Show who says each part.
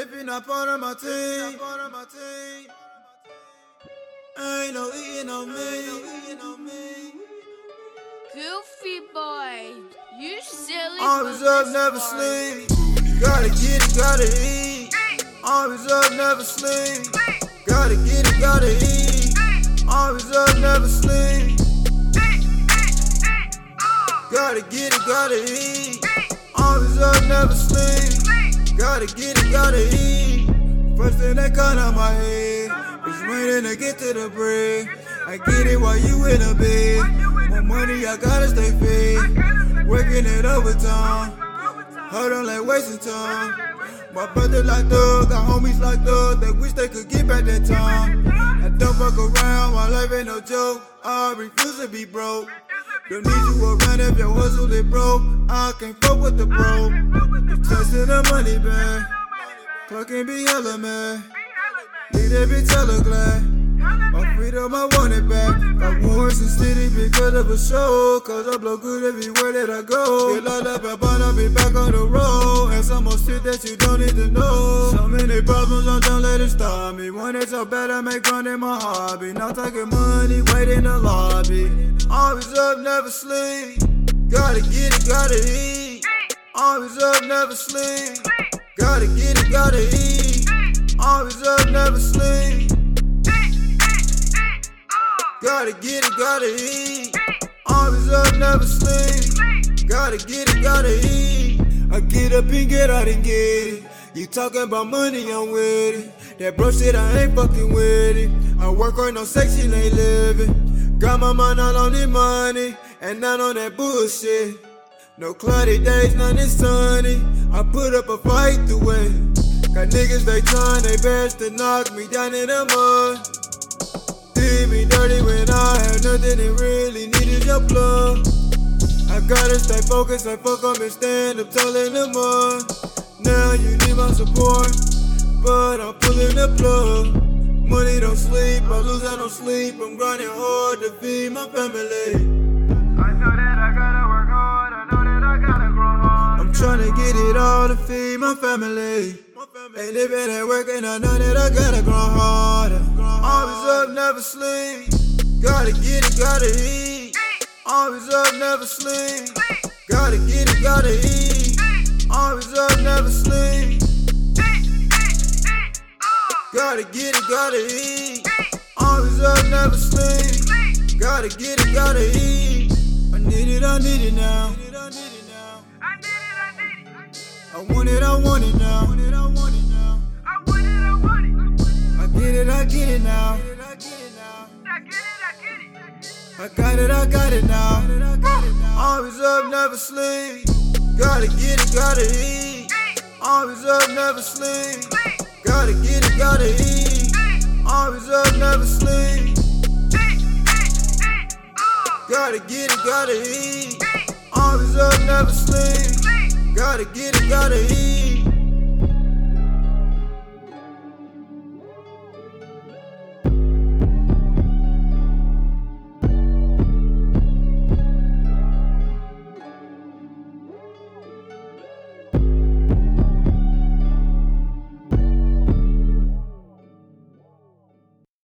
Speaker 1: If you're of my team, ain't no eating on me.
Speaker 2: Goofy boy, you silly.
Speaker 1: Always up, never sleep. Gotta get it, gotta eat. Always up, never sleep. Gotta get it, gotta eat. Always up, never sleep. Gotta get it, gotta eat. Always up, never sleep. Gotta get it, gotta eat. First thing that come out my head is raining to get to the bread. I get it while you in a bed. More money, I gotta stay fed. Working it overtime. Hold on, like wasting time. My brother locked up, got homies locked up. They wish they could get back that time. Ain't. I refuse to be broke. Don't need you around if your hustle is broke. I can't fuck with the bro. You testing the money, man. Clock can be hella, man. Need every bitch hella glad. My freedom, I want it back. Got wars in city because of a show. Cause I blow good everywhere that I go. Get locked up, I bond, I'll be back on the road. And some more shit that you don't need to know. Me. When it's bad, I make running my hobby. Not taking money, wait in the lobby. Always up, never sleep. Gotta get it, gotta eat. Always up, never sleep. Gotta get it, gotta eat. Always up, never sleep. Gotta get it, gotta eat. Always up, never sleep. Gotta get it, gotta eat. I get up and get out and get it. You talking about money, I'm with it. That bro shit, I ain't fucking with it. I work on no sex, section, ain't living. Got my mind all on the money, and not on that bullshit. No cloudy days, none is sunny. I put up a fight the way. Got niggas, they trying they best to knock me down in the mud. Did me dirty when I had nothing and really needed your blood. I gotta stay focused, I fuck up and stand up tall in the. Now you support, but I'm pulling the plug. Money don't sleep, I lose, I don't sleep. I'm grinding hard to feed my family.
Speaker 3: I know that I gotta work hard. I know that I gotta grow hard.
Speaker 1: I'm tryna get it all to feed my family. Ain't if it ain't working, I know that I gotta grow harder. Always up, never sleep. Gotta get it, gotta eat. Always up, never sleep. Gotta get it, gotta eat. Always up, Gotta get it, gotta eat. Always up, never sleep. Gotta get it, gotta eat. I need it, I need it now.
Speaker 3: I need it, I need it.
Speaker 1: I want it, I want it now. I get it, I get it now.
Speaker 3: I get it, I get it.
Speaker 1: I got it, I got it now. Always up, never sleep. Gotta get it, gotta eat. Always up, never sleep. Gotta get it, gotta eat. Always up, never sleep. Gotta get it, gotta eat. Always up, never sleep. Gotta get it, gotta eat.